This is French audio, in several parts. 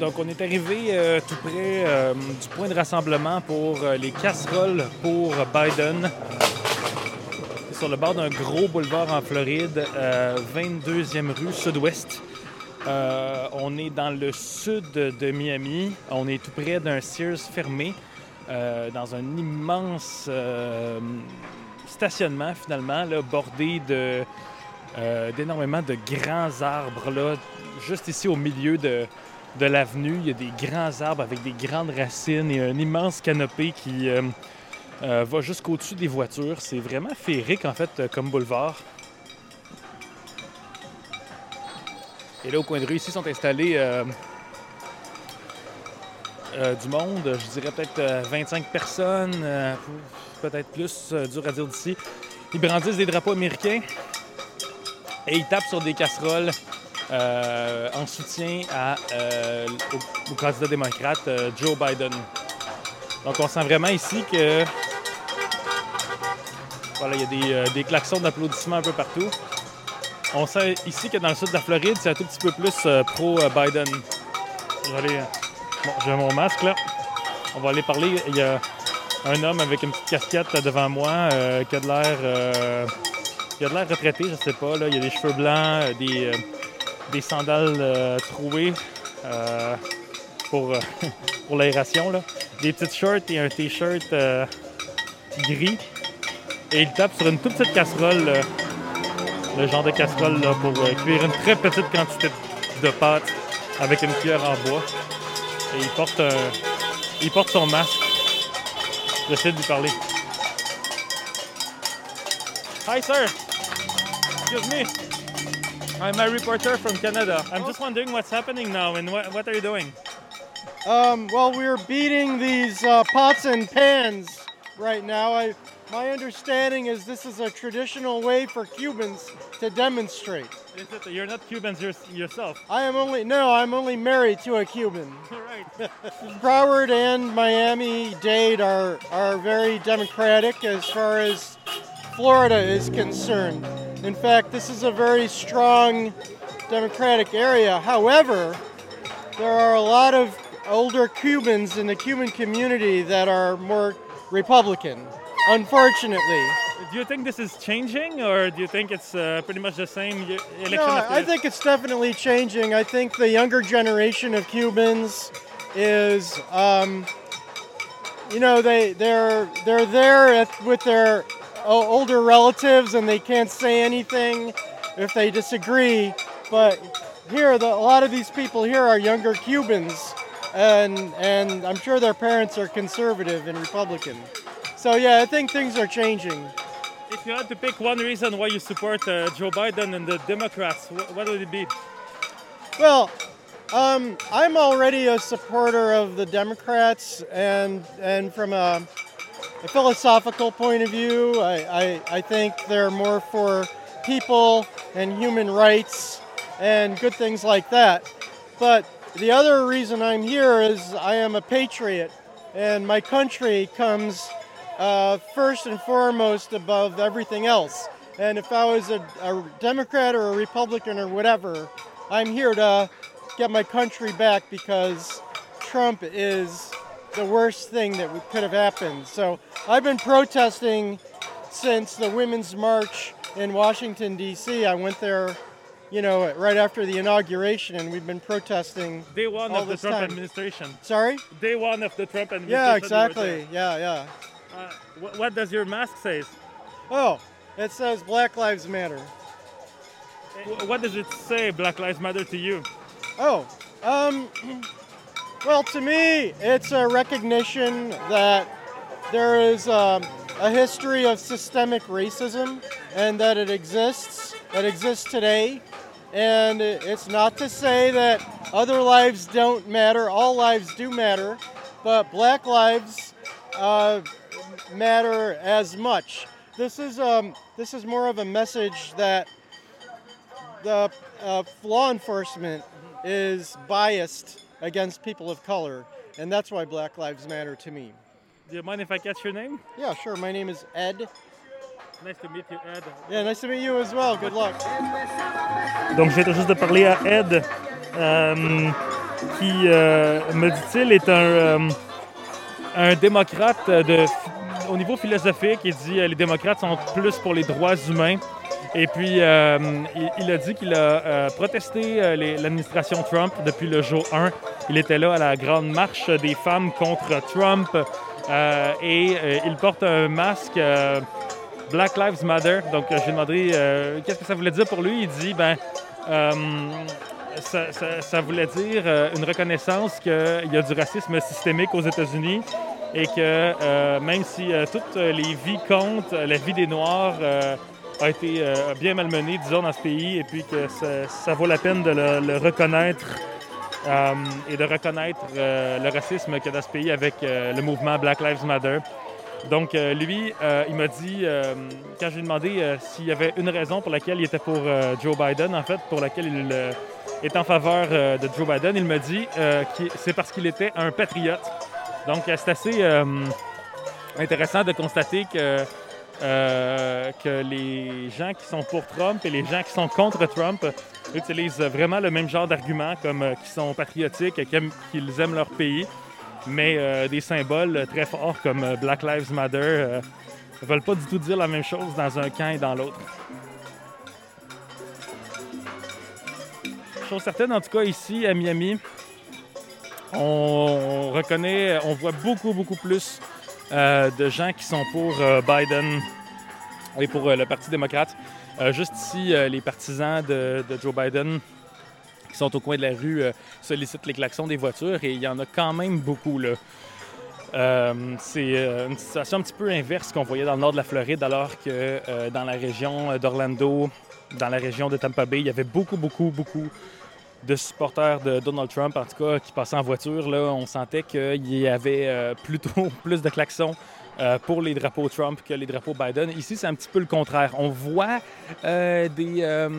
Donc, on est arrivé euh, tout près euh, du point de rassemblement pour euh, les casseroles pour Biden. Sur le bord d'un gros boulevard en Floride, euh, 22e rue sud-ouest. On est dans le sud de Miami. On est tout près d'un Sears fermé, dans un immense stationnement finalement, bordé d'énormément de grands arbres. Juste ici au milieu de, de l'avenue, il y a des grands arbres avec des grandes racines et un immense canopé qui euh, euh, va jusqu'au-dessus des voitures. C'est vraiment féerique en fait euh, comme boulevard. Et là, au coin de rue, ici, sont installés du monde. Je dirais peut-être euh, 25 personnes, peut-être plus, dur à dire d'ici. Ils brandissent des drapeaux américains et ils tapent sur des casseroles euh, en soutien à, euh, au, candidat démocrate euh, Joe Biden. Donc, on sent vraiment ici que. Voilà, il y a des, des klaxons d'applaudissements un peu partout. On sent ici que dans le sud de la Floride, c'est un tout petit peu plus pro-Biden. Bon, j'ai mon masque là. On va aller parler. Il y a un homme avec une petite casquette devant moi qui a de l'air. qui a de l'air retraité, je sais pas. Là. Il y a des cheveux blancs, des, des sandales euh, trouées euh, pour, euh, pour l'aération. Des petites shorts et un t-shirt gris. Et il tape sur une toute petite casserole. le genre de casserole là, pour cuire une très petite quantité de pâte avec une cuillère en bois. Et il porte, un- il porte son masque. J'essaie de lui parler. Hi, sir. Excuse. I'm a reporter from Canada. I'm just wondering what's happening now and what, what are you doing? Um, well, we're beating these uh, pots and pans right now. I, my understanding is this is a traditional way for Cubans to demonstrate. Is it, you're not Cubans yours- yourself. I am only no, I'm only married to a Cuban. right. Broward and Miami Dade are are very democratic as far as Florida is concerned. In fact, this is a very strong democratic area. However, there are a lot of older Cubans in the Cuban community that are more Republican. Unfortunately. Do you think this is changing or do you think it's uh, pretty much the same election No, I think it's definitely changing. I think the younger generation of Cubans is, um, you know, they they're they're there at, with their older relatives and they can't say anything if they disagree. But here, the, a lot of these people here are younger Cubans, and and I'm sure their parents are conservative and Republican. So yeah, I think things are changing. If you had to pick one reason why you support uh, Joe Biden and the Democrats, wh- what would it be? Well, um, I'm already a supporter of the Democrats, and and from a, a philosophical point of view, I, I, I think they're more for people and human rights and good things like that. But the other reason I'm here is I am a patriot, and my country comes uh, first and foremost above everything else. And if I was a, a Democrat or a Republican or whatever, I'm here to get my country back because Trump is the worst thing that could have happened. So I've been protesting since the Women's March in Washington, D.C. I went there, you know, right after the inauguration, and we've been protesting. Day one of the Trump time. administration. Sorry? Day one of the Trump administration. Yeah, exactly. Yeah, yeah. Uh, wh- what does your mask say? Oh, it says Black Lives Matter. What does it say, Black Lives Matter to you? Oh, um, well, to me, it's a recognition that there is um, a history of systemic racism and that it exists, that exists today. And it's not to say that other lives don't matter, all lives do matter, but black lives uh, matter as much. This is, um, this is more of a message that the uh, law enforcement is biased against people of color, and that's why Black Lives Matter to me. Do you mind if I catch your name? Yeah, sure. My name is Ed. Nice to meet you, Ed. Yeah, nice to meet you as well. Good luck. Donc, je viens tout juste de parler à Ed. Euh, qui, me dit-il, est un, un démocrate de, au niveau philosophique. Il dit que les démocrates sont plus pour les droits humains. Et puis, il, a dit qu'il a protesté l'administration Trump depuis le jour 1. Il était là à la grande marche des femmes contre Trump. et il porte un masque Black Lives Matter. Donc, je lui ai demandé euh, qu'est-ce que ça voulait dire pour lui? Il dit, ben, euh, ça, voulait dire euh, une reconnaissance qu'il y a du racisme systémique aux États-Unis et que même si toutes les vies comptent, la vie des Noirs a été bien malmenée, disons, dans ce pays, et puis que ça, vaut la peine de le, reconnaître et de reconnaître le racisme qu'il y a dans ce pays avec le mouvement Black Lives Matter. Donc, euh, lui, euh, il m'a dit, euh, quand je lui ai demandé s'il y avait une raison pour laquelle il était pour Joe Biden, en fait, pour laquelle il est en faveur de Joe Biden, il m'a dit que c'est parce qu'il était un patriote. Donc, c'est assez intéressant de constater que, que les gens qui sont pour Trump et les gens qui sont contre Trump utilisent vraiment le même genre d'arguments, comme qu'ils sont patriotiques, qu'ils aiment leur pays mais euh, des symboles très forts comme euh, Black Lives Matter ne euh, veulent pas du tout dire la même chose dans un camp et dans l'autre. Chose certaine, en tout cas ici à Miami, on reconnaît, on voit beaucoup, beaucoup plus de gens qui sont pour Biden et pour le Parti démocrate. juste ici, les partisans de Joe Biden qui sont au coin de la rue euh, sollicitent les klaxons des voitures et il y en a quand même beaucoup. Là. Euh, c'est euh, une situation un petit peu inverse qu'on voyait dans le nord de la Floride, alors que dans la région d'Orlando, dans la région de Tampa Bay, il y avait beaucoup, beaucoup, beaucoup de supporters de Donald Trump, en tout cas, qui passaient en voiture. Là, on sentait qu'il y avait plutôt plus de klaxons euh, pour les drapeaux Trump que les drapeaux Biden. Ici, c'est un petit peu le contraire. On voit euh, des, euh,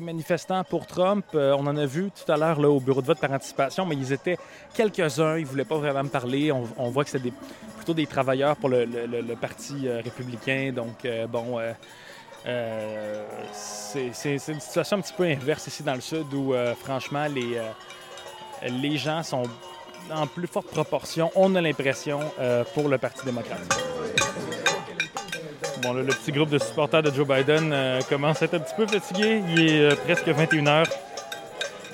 manifestants pour Trump. on en a vu tout à l'heure au bureau de vote par anticipation, mais ils étaient quelques-uns. Ils ne voulaient pas vraiment me parler. On, voit que c'est plutôt des travailleurs pour le, Parti républicain. Donc, bon... c'est une situation un petit peu inverse ici dans le sud où, franchement, les, les gens sont en plus forte proportion, on a l'impression, euh, pour le Parti démocrate. Bon, le petit groupe de supporters de Joe Biden euh, commence à être un petit peu fatigué. Il est euh, presque 21 h.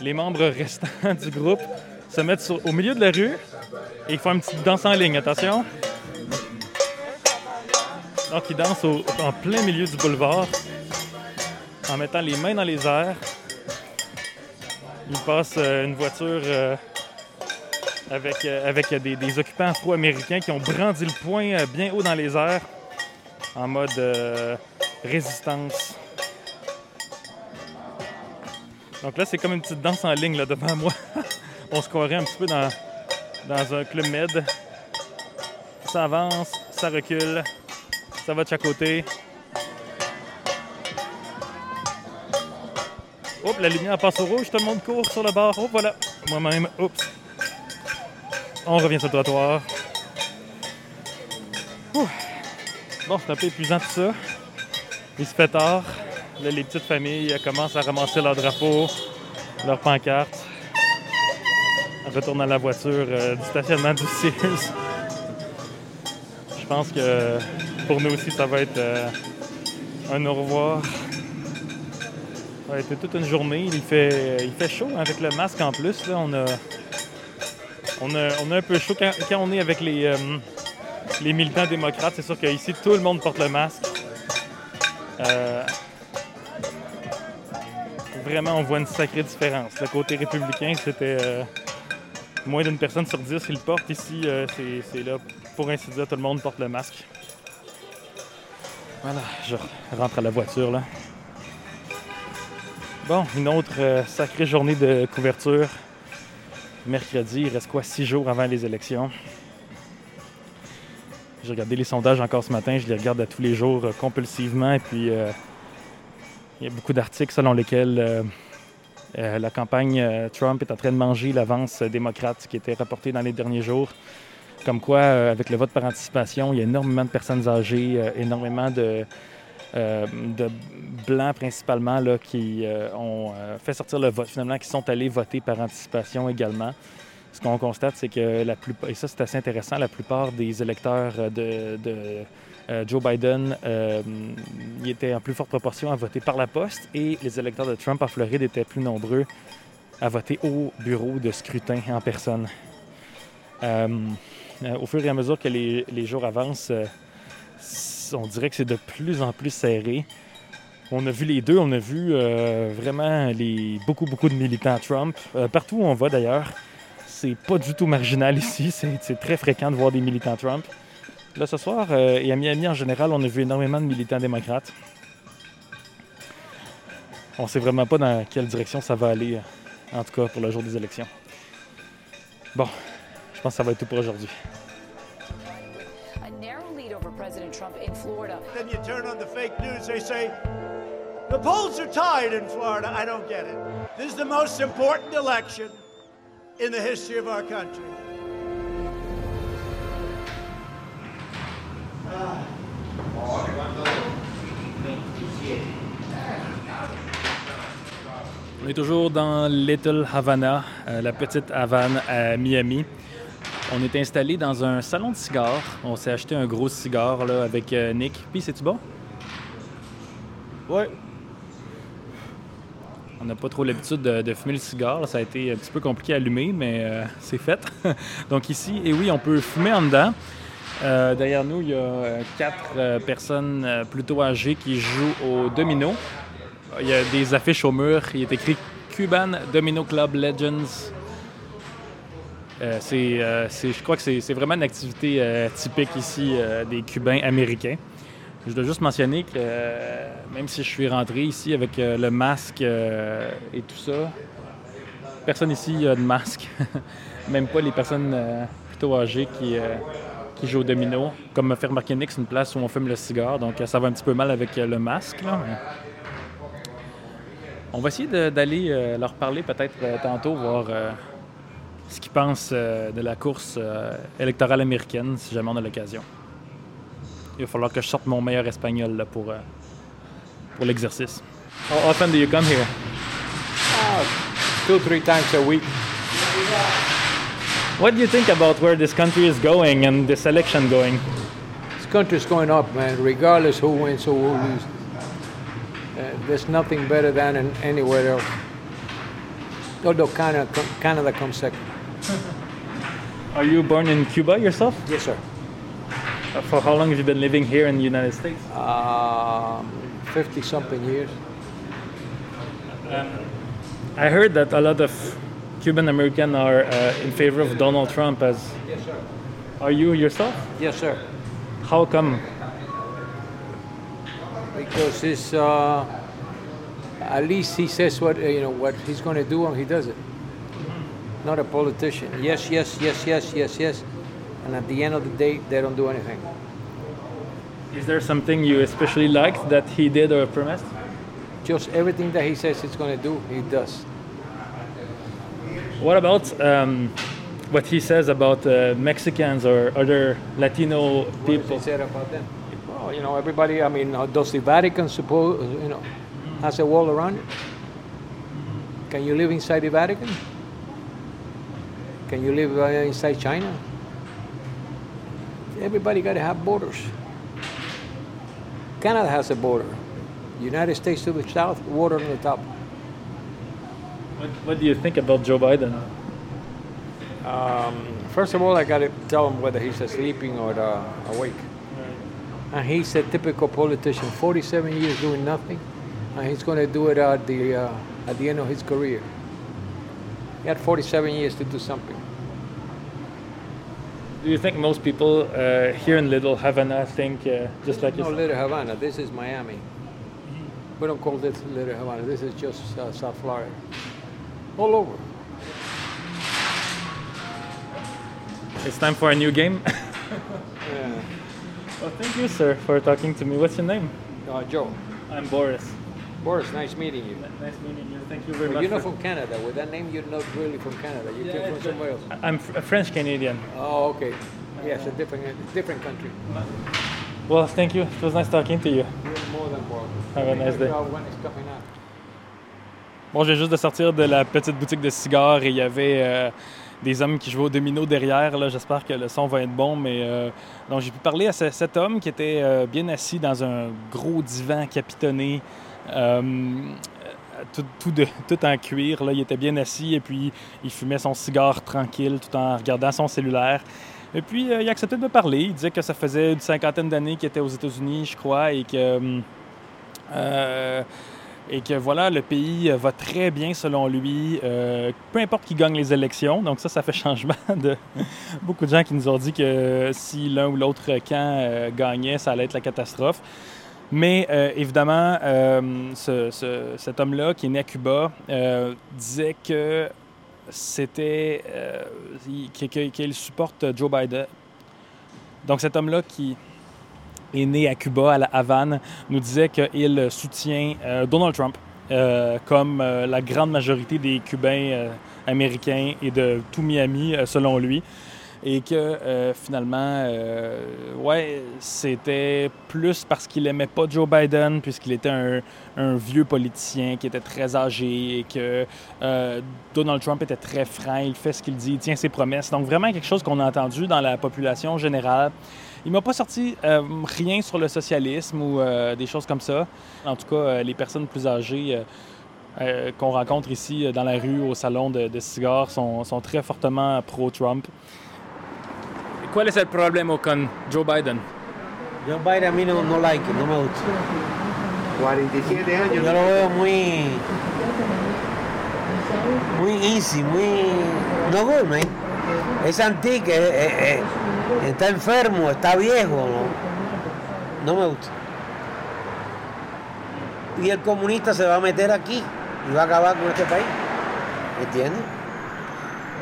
Les membres restants du groupe se mettent au milieu de la rue et ils font une petite danse en ligne. Attention. Donc, ils dansent en plein milieu du boulevard en mettant les mains dans les airs. Ils passent une voiture avec, euh, avec des, occupants afro-américains qui ont brandi le poing euh, bien haut dans les airs en mode euh, résistance. Donc là, c'est comme une petite danse en ligne là, devant moi. On se croirait un petit peu dans, dans un club med. Ça avance, ça recule, ça va de chaque côté. Hop, la lumière passe au rouge, tout le monde court sur le bord. Oh, voilà. Moi-même, oups. On revient sur le trottoir. Bon, c'est un peu épuisant tout ça. Il se fait tard. Là, les petites familles commencent à ramasser leurs drapeaux, leurs pancartes. Retournent à la voiture euh, du stationnement du Sears. Je pense que pour nous aussi, ça va être euh, un au revoir. Ça va être toute une journée. Il fait, il fait chaud avec le masque en plus. Là, on a on a, un peu chaud quand, on est avec les, euh, les militants démocrates. C'est sûr qu'ici, tout le monde porte le masque. Euh, vraiment, on voit une sacrée différence. Le côté républicain, c'était moins d'une personne sur dix qui le porte. Ici, c'est là, pour ainsi dire, tout le monde porte le masque. Voilà, je rentre à la voiture là. Bon, une autre sacrée journée de couverture mercredi. Il reste quoi, six jours avant les élections? J'ai regardé les sondages encore ce matin. Je les regarde à tous les jours euh, compulsivement. Et puis, euh, il y a beaucoup d'articles selon lesquels euh, la campagne Trump est en train de manger l'avance démocrate qui était rapportée dans les derniers jours. Comme quoi, avec le vote par anticipation, il y a énormément de personnes âgées, énormément de, euh, de blancs principalement là, qui euh, ont euh, fait sortir le vote, finalement, qui sont allés voter par anticipation également. Ce qu'on constate, c'est que la plupart, et ça c'est assez intéressant, la plupart des électeurs de, de euh, Joe Biden euh, étaient en plus forte proportion à voter par la poste et les électeurs de Trump en Floride étaient plus nombreux à voter au bureau de scrutin en personne. Euh, au fur et à mesure que les, jours avancent, euh, on dirait que c'est de plus en plus serré. On a vu les deux, on a vu euh, vraiment beaucoup, beaucoup de militants Trump. Partout où on va d'ailleurs, c'est pas du tout marginal ici, c'est très fréquent de voir des militants Trump. Là, ce soir, et à Miami en général, on a vu énormément de militants démocrates. On sait vraiment pas dans quelle direction ça va aller, en tout cas pour le jour des élections. Bon, je pense que ça va être tout pour aujourd'hui. Say, the polls are tied in Florida. I don't get it. This is the most important election in the history of our country. On est toujours dans Little Havana, euh, la petite Havane à Miami. On est installé dans un salon de cigares. On s'est acheté un gros cigare là, avec euh, Nick. Puis, c'est-tu bon? Ouais. On n'a pas trop l'habitude de, fumer le cigare. Ça a été un petit peu compliqué à allumer, mais euh, c'est fait. Donc ici, et oui, on peut fumer en dedans. Euh, derrière nous, il y a euh, quatre personnes plutôt âgées qui jouent au domino. Il y a des affiches au mur. Il est écrit Cuban Domino Club Legends. Je crois que c'est, vraiment une activité typique ici des Cubains américains. Je dois juste mentionner que euh, même si je suis rentré ici avec euh, le masque euh, et tout ça, personne ici a de masque. même pas les personnes plutôt âgées qui, jouent au domino. Comme m'a fait remarquer Nick, c'est une place où on fume le cigare, donc ça va un petit peu mal avec le masque. On va essayer d'aller leur parler peut-être tantôt, voir ce qu'ils pensent de la course électorale américaine, si jamais on a l'occasion. Il va falloir que je sorte mon meilleur espagnol là, pour, euh, pour l'exercice. How often do you come here? two, three times a week. What do you think about where this country is going and this election going? This country is going up, man, regardless who wins or who loses. Uh, there's nothing better than in anywhere else. Although Canada, Canada comes second. Are you born in Cuba yourself? Yes, sir. For how long have you been living here in the United States? Um, 50 something years. I heard that a lot of Cuban Americans are uh, in favor of Donald Trump. As Yes, sir. are you yourself? Yes, sir. How come? Because it's, uh, at least he says what, you know, what he's going to do and he does it. Not a politician. Yes, yes, yes, yes, yes, yes. And at the end of the day, they don't do anything. Is there something you especially liked that he did or promised? Just everything that he says he's going to do, he does. What about um, what he says about uh, Mexicans or other Latino What people? he said about them? Well, you know, everybody. I mean, uh, does the Vatican suppose, you know, has a wall around it? Can you live inside the Vatican? Can you live uh, inside China? Everybody got to have borders. Canada has a border. United States to the south, water on the top. What, what do you think about Joe Biden? Um, first of all, I got to tell him whether he's sleeping or uh, awake. And he's a typical politician, 47 years doing nothing, and he's going to do it at the, uh, at the end of his career. He had 47 years to do something. Do you think most people uh, here in Little Havana think uh, just like you? No. Little Havana. This is Miami. We don't call this Little Havana. This is just uh, South Florida. All over. It's time for a new game. Yeah. well, thank you, sir, for talking to me. What's your name? Uh, Joe, I'm Boris. Boris, nice meeting you. Nice meeting you. Thank you very much. you're not from Canada. With that name, you're not really from Canada. You came from somewhere else. I'm a French Canadian. Oh, okay. Yes, a different, different country. Well, thank you. It was nice talking to you. You're more than Have a nice day. Bon, juste de sortir de la petite boutique de cigares et il y avait euh, des hommes qui jouaient au domino derrière. là. J'espère que le son va être bon, mais euh, donc j'ai pu parler à ce- cet homme qui était euh, bien assis dans un gros divan capitonné, tout, tout en cuir. Là. Il était bien assis et puis il fumait son cigare tranquille tout en regardant son cellulaire. Et puis, euh, il acceptait de me parler. Il disait que ça faisait une cinquantaine d'années qu'il était aux États-Unis, je crois, et que... euh, et que voilà, le pays euh, va très bien selon lui, euh, peu importe qui gagne les élections. Donc ça, ça fait changement de beaucoup de gens qui nous ont dit que si l'un ou l'autre camp euh, gagnait, ça allait être la catastrophe. Mais euh, évidemment, euh, ce- ce- cet homme-là, qui est né à Cuba, euh, disait que c'était il- qu'il supporte Joe Biden. Donc cet homme-là qui est né à Cuba, à la Havane, nous disait qu'il soutient Donald Trump, comme la grande majorité des Cubains américains et de tout Miami, selon lui. Et que euh, finalement, euh, ouais, c'était plus parce qu'il aimait pas Joe Biden, puisqu'il était un, vieux politicien qui était très âgé et que euh, Donald Trump était très franc, il fait ce qu'il dit, il tient ses promesses. Donc vraiment quelque chose qu'on a entendu dans la population générale. Il m'a pas sorti rien sur le socialisme ou des choses comme ça. En tout cas, les personnes plus âgées qu'on rencontre ici dans la rue, au salon de, de cigares, sont très fortement pro-Trump. ¿Cuál es el problema con Joe Biden? Joe Biden a mí no, no like, no me gusta. 47 años. Yo lo veo muy. Muy easy, muy. No good, man. Es antique, está enfermo, está viejo. No, no me gusta. Y el comunista se va a meter aquí y va a acabar con este país. ¿Entiendes?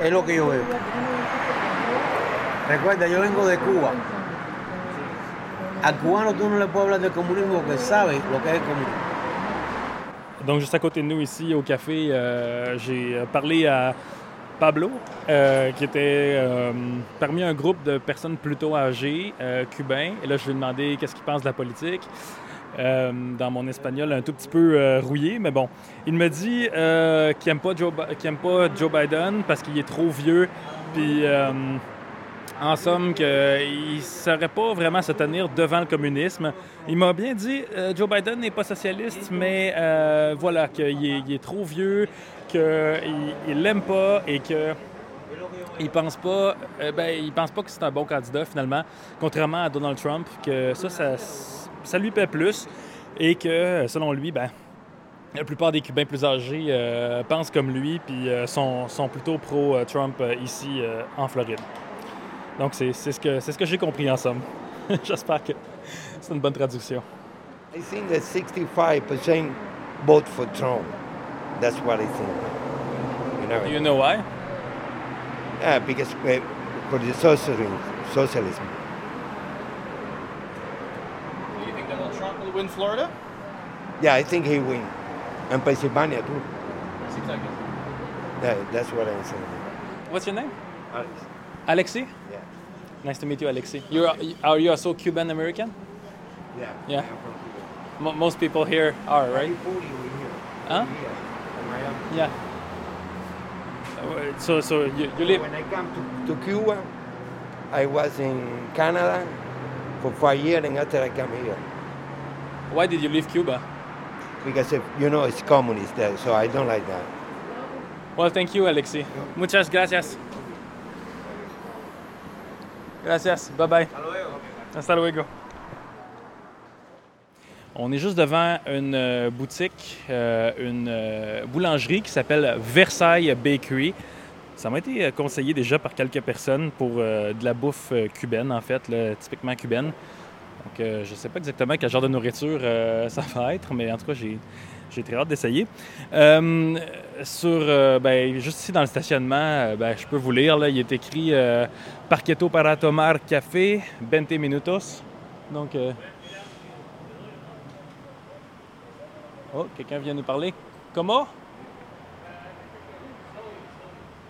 Es lo que yo veo. Donc, juste à côté de nous ici au café, euh, j'ai euh, parlé à Pablo, euh, qui était parmi un groupe de personnes plutôt âgées, cubains. Et là, je lui ai demandé qu'est-ce qu'il pense de la politique. Dans mon espagnol un tout petit peu rouillé, mais bon. Il me dit qu'il n'aime pas, pas Joe Biden parce qu'il est trop vieux. Puis, en somme, qu'il ne saurait pas vraiment se tenir devant le communisme. Il m'a bien dit, euh, Joe Biden n'est pas socialiste, mais euh, voilà, qu'il est, trop vieux, qu'il ne l'aime pas et que il pense pas, euh, ben, il pense pas que c'est un bon candidat finalement, contrairement à Donald Trump, que ça, ça, ça lui paie plus et que selon lui, ben, la plupart des Cubains plus âgés pensent comme lui puis sont, sont plutôt pro-Trump ici en Floride. Donc c'est c'est ce que, c'est ce que j'ai compris en somme. J'espère que c'est une bonne traduction. I think that 65% vote for Trump. That's what I think. You know, Do you know why? yeah, because uh, for the socialism, socialism. Do you think Donald Trump will win Florida? Yeah, I think he win, and Pennsylvania too. Seems like it. Yeah, that's what I'm saying. What's your name? Alex. Alexi? Yeah. Nice to meet you, Alexi. You're, are you also Cuban American? Yeah. Yeah. I'm from Cuba. Mo most people here are, right? I'm 40 here. Huh? Yeah. Uh, So, so you, you live. When I come to, to Cuba, I was in Canada for five years, and after I come here, Why did you leave Cuba? because if, you know it's communist there, so I don't like that. Well, thank you, Alexi. Muchas gracias. Gracias. Bye bye. Hasta luego. On est juste devant une euh, boutique, euh, une euh, boulangerie qui s'appelle Versailles Bakery. Ça m'a été conseillé déjà par quelques personnes pour de la bouffe cubaine, en fait, typiquement cubaine. Donc, je ne sais pas exactement quel genre de nourriture ça va être, mais en tout cas, j'ai, j'ai très hâte d'essayer. Euh, sur, euh, ben, juste ici dans le stationnement, euh, ben, je peux vous lire, là, il est écrit Parqueto para tomar café, 20 minutos. Donc, oh, quelqu'un vient nous parler. Comment?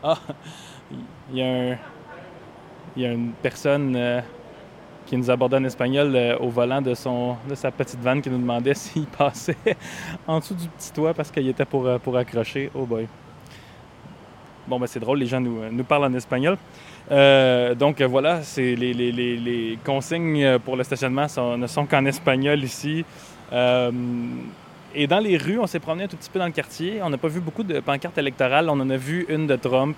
Ah, il y a un, y a une personne qui nous abordait en espagnol euh, au volant de, son, de sa petite vanne qui nous demandait s'il passait en dessous du petit toit parce qu'il était pour, euh, pour accrocher. Oh boy. Bon, ben c'est drôle, les gens nous, nous parlent en espagnol. Euh, donc euh, voilà, c'est les, les- les- consignes pour le stationnement ne sont qu'en espagnol ici. Euh, et dans les rues, on s'est promené un tout petit peu dans le quartier. On n'a pas vu beaucoup de pancartes électorales. On en a vu une de Trump.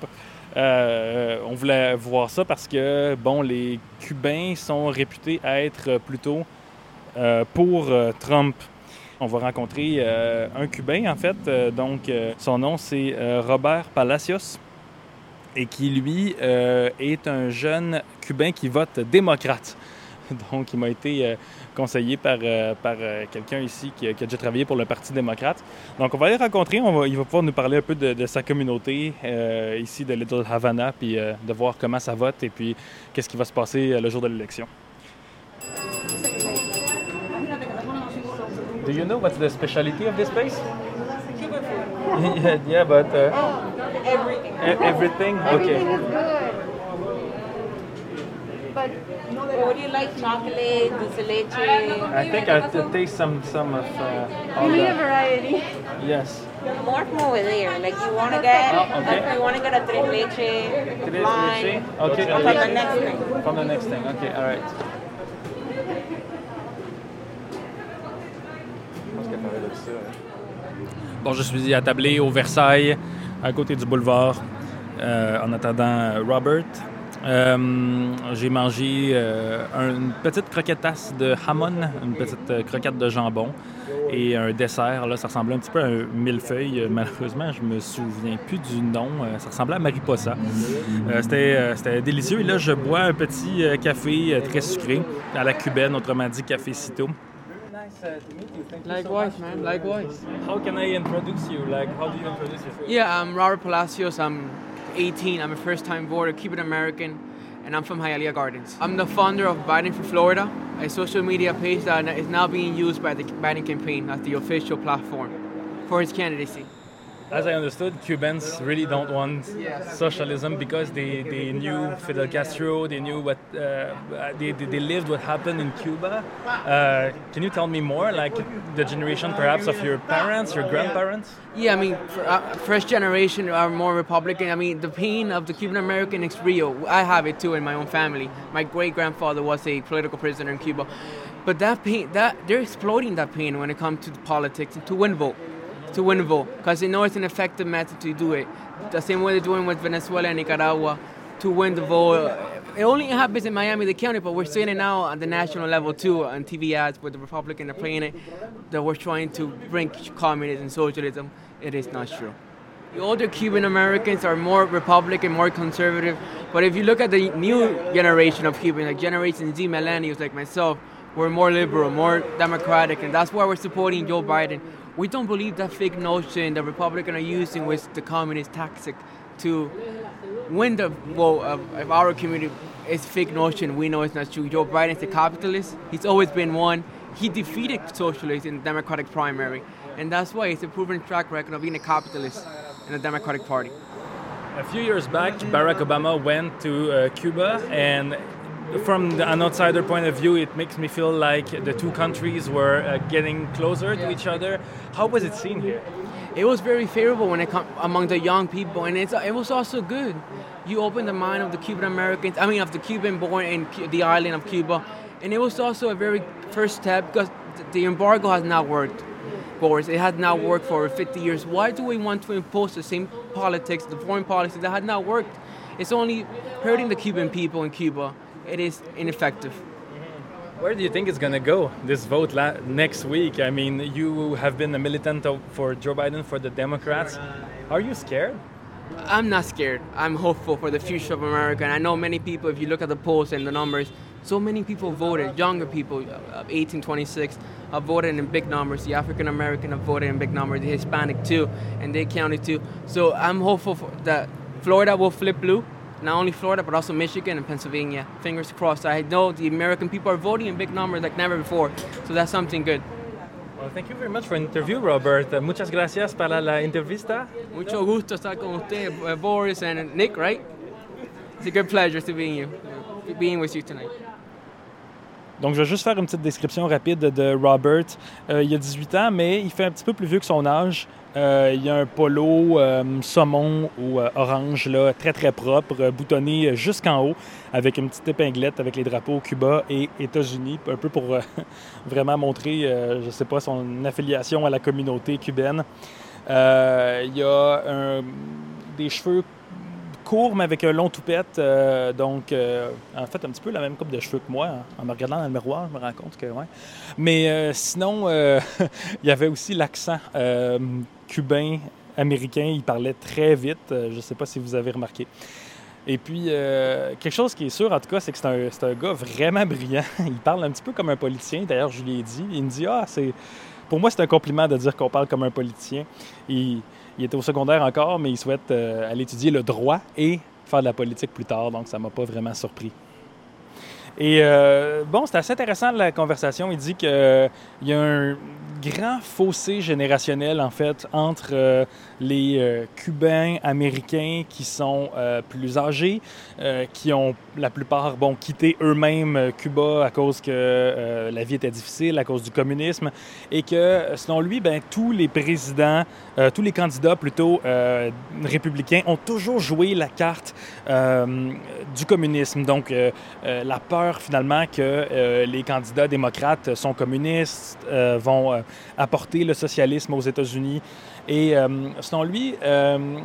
Euh, on voulait voir ça parce que, les Cubains sont réputés être plutôt euh, pour euh, Trump. On va rencontrer un Cubain, en fait. Donc, son nom, c'est Robert Palacios et qui, lui, est un jeune Cubain qui vote démocrate. Donc, il m'a été euh, conseillé par, euh, par euh, quelqu'un ici qui, a- qui a déjà travaillé pour le Parti démocrate. Donc, on va aller rencontrer, on va, il va pouvoir nous parler un peu de, de sa communauté euh, ici de Little Havana, puis euh, de voir comment ça vote et puis qu'est-ce qui va se passer le jour de l'élection. Do you know what's the specialty of this place? Cuban food. yeah, yeah, but uh, Everything. e- everything? Okay. Everything is good. But would you like chocolate, dulce leche? I think I taste some some of uh, all You need a the, variety. yes. More from over there. Like you want to get, Oh, okay. like you want to get a tres leche, Tres lime, leche? Okay. from the next thing. From the next thing. Okay. All right. Bon, je suis attablé au Versailles, à côté du boulevard, euh, en attendant Robert. Euh, J'ai mangé euh, un- une petite croquetasse de hamon, une petite euh, croquette de jambon et un dessert. Là, ça ressemblait un petit peu à un millefeuille. Malheureusement, je me souviens plus du nom. Euh, ça ressemblait à mariposa. Euh, C'était euh, délicieux. Et là, je bois un petit euh, café euh, très sucré à la cubaine, autrement dit cafécito. Likewise, man. Likewise. How can I introduce you? Like, how do you introduce yourself? Yeah, I'm Robert Palacios. I'm 18. I'm a first-time voter, Cuban American, and I'm from Hialeah Gardens. I'm the founder of Biden for Florida, a social media page that is now being used by the Biden campaign as the official platform for his candidacy. As I understood, Cubans really don't want socialism because they, they knew Fidel Castro, they knew what uh, they, they lived what happened in Cuba. Uh, can you tell me more, like the generation perhaps of your parents, your grandparents? Yeah, I mean, uh, first generation are more Republican. I mean, the pain of the Cuban American is real. I have it too in my own family. My great grandfather was a political prisoner in Cuba, but that pain, that they're exploiting that pain when it comes to politics and to win vote, to win the vote, because they know it's an effective method to do it. The same way they're doing with Venezuela and Nicaragua, to win the vote. It only happens in Miami, the County, but we're seeing it now at the national level too, on TV ads with the Republican are playing it, that we're trying to bring communism, socialism. It is not true. The older Cuban Americans are more Republican, more conservative, but if you look at the new generation of Cubans, like Generation Z millennials like myself, we're more liberal, more democratic, and that's why we're supporting Joe Biden. We don't believe that fake notion the Republicans are using with the communist tactic to win the vote of, of our community is fake notion. We know it's not true. Joe Biden is a capitalist. He's always been one. He defeated socialists in the Democratic primary, and that's why it's a proven track record of being a capitalist in the Democratic Party. A few years back, Barack Obama went to uh, Cuba, and from an outsider point of view, it makes me feel like the two countries were uh, getting closer to each other. How was it seen here? It was very favorable when it come among the young people, and it was also good. You opened the mind of the Cuban Americans, I mean, of the Cuban born in the island of Cuba, and it was also a very first step because the embargo has not worked. Boris, it has not worked for 50 years. Why do we want to impose the same politics, the foreign policy that had not worked? It's only hurting the Cuban people in Cuba. It is ineffective. Where do you think it's going to go, this vote la- next week? I mean, you have been a militant of, for Joe Biden, for the Democrats. Are you scared? I'm not scared. I'm hopeful for the future of America. And I know many people, if you look at the polls and the numbers, so many people voted, younger people, uh, 18, 26, have voted in big numbers. The African American have voted in big numbers, the Hispanic too, and they counted too. So I'm hopeful for that Florida will flip blue. Not only Florida, but also Michigan and Pennsylvania. Fingers crossed. I know the American people are voting in big numbers like never before. So that's something good. Well, thank you very much for the interview, Robert. Uh, muchas gracias para la entrevista. Mucho gusto estar con usted, uh, Boris and Nick, right? It's a good pleasure to being you, being with you tonight. Donc, je vais juste faire une petite description rapide de Robert. Euh, il a 18 ans, mais il fait un petit peu plus vieux que son âge. Euh, il a un polo saumon ou orange, là, très très propre, boutonné jusqu'en haut, avec une petite épinglette avec les drapeaux Cuba et États-Unis, un peu pour vraiment montrer, je ne sais pas, son affiliation à la communauté cubaine. il a des cheveux mais avec un long toupette. Euh, donc, euh, en fait, un petit peu la même coupe de cheveux que moi. Hein. En me regardant dans le miroir, je me rends compte que, ouais. Mais euh, sinon, il y avait aussi l'accent cubain, américain. Il parlait très vite. je ne sais pas si vous avez remarqué. Et puis, quelque chose qui est sûr, en tout cas, c'est que c'est un, un, gars vraiment brillant. il parle un petit peu comme un politicien. D'ailleurs, je lui ai dit. Il me dit Ah, c'est. Pour moi, c'est un compliment de dire qu'on parle comme un politicien. Il, il était au secondaire encore, mais il souhaite euh, aller étudier le droit et faire de la politique plus tard, donc ça m'a pas vraiment surpris. Et euh, bon, c'est assez intéressant la conversation. Il dit qu'il euh, y a un grand fossé générationnel, en fait, entre euh, les euh, Cubains américains qui sont euh, plus âgés, qui ont la plupart, quitté eux-mêmes Cuba à cause que la vie était difficile, à cause du communisme, et que, selon lui, ben, tous les présidents, tous les candidats plutôt républicains ont toujours joué la carte du communisme. Donc, la peur, finalement, que les candidats démocrates sont communistes, vont apporter le socialisme aux États-Unis. Et euh, selon lui, euh,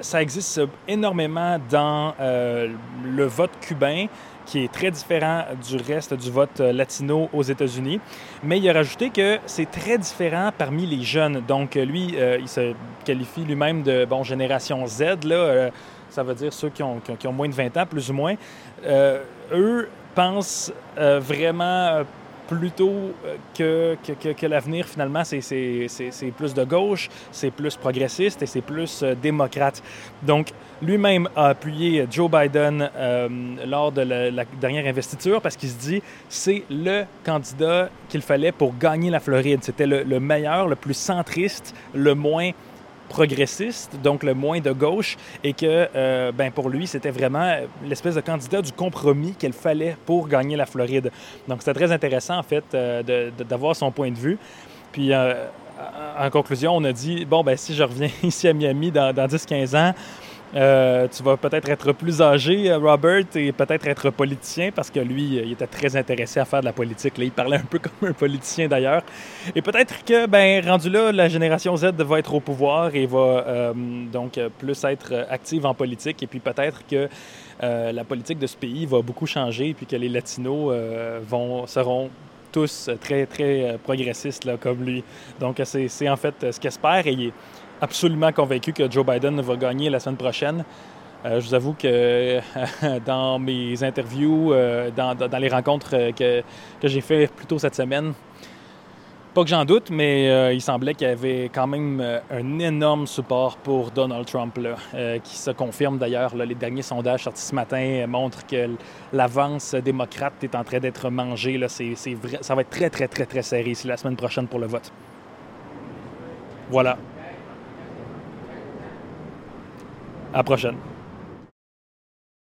ça existe énormément dans euh, le vote cubain qui est très différent du reste du vote latino aux États-Unis. Mais il a rajouté que c'est très différent parmi les jeunes. Donc, lui, il se qualifie lui-même de bon, génération Z. Là, ça veut dire ceux qui ont, moins de 20 ans, plus ou moins. eux pensent vraiment plutôt euh, que, que, l'avenir, finalement, c'est plus de gauche, c'est plus progressiste et c'est plus euh, démocrate. Donc, lui-même a appuyé Joe Biden euh, lors de la, dernière investiture parce qu'il se dit c'est le candidat qu'il fallait pour gagner la Floride. C'était le meilleur, le plus centriste, le moins progressiste, donc le moins de gauche, et que euh, ben pour lui, c'était vraiment l'espèce de candidat du compromis qu'il fallait pour gagner la Floride. Donc c'était très intéressant, en fait, euh, d'avoir son point de vue. Puis, euh, en conclusion, on a dit, bon, ben si je reviens ici à Miami dans, dans 10-15 ans, euh, tu vas peut-être être plus âgé, euh, Robert, et peut-être être politicien, parce que lui, il était très intéressé à faire de la politique. Là. Il parlait un peu comme un politicien d'ailleurs. Et peut-être que, ben, rendu là, la génération Z va être au pouvoir et va euh, donc plus être active en politique. Et puis peut-être que la politique de ce pays va beaucoup changer, et puis que les Latinos vont, seront tous très, très progressistes comme lui. Donc, c'est en fait ce qu'espère. Absolument convaincu que Joe Biden va gagner la semaine prochaine. Euh, je vous avoue que dans mes interviews, euh, dans, les rencontres euh, que, j'ai fait plus tôt cette semaine, pas que j'en doute, mais il semblait qu'il y avait quand même un énorme support pour Donald Trump, qui se confirme d'ailleurs. Les derniers sondages sortis ce matin montrent que l'avance démocrate est en train d'être mangée. Ça va être très, très, très, très serré ici la semaine prochaine pour le vote. Voilà. À la prochaine.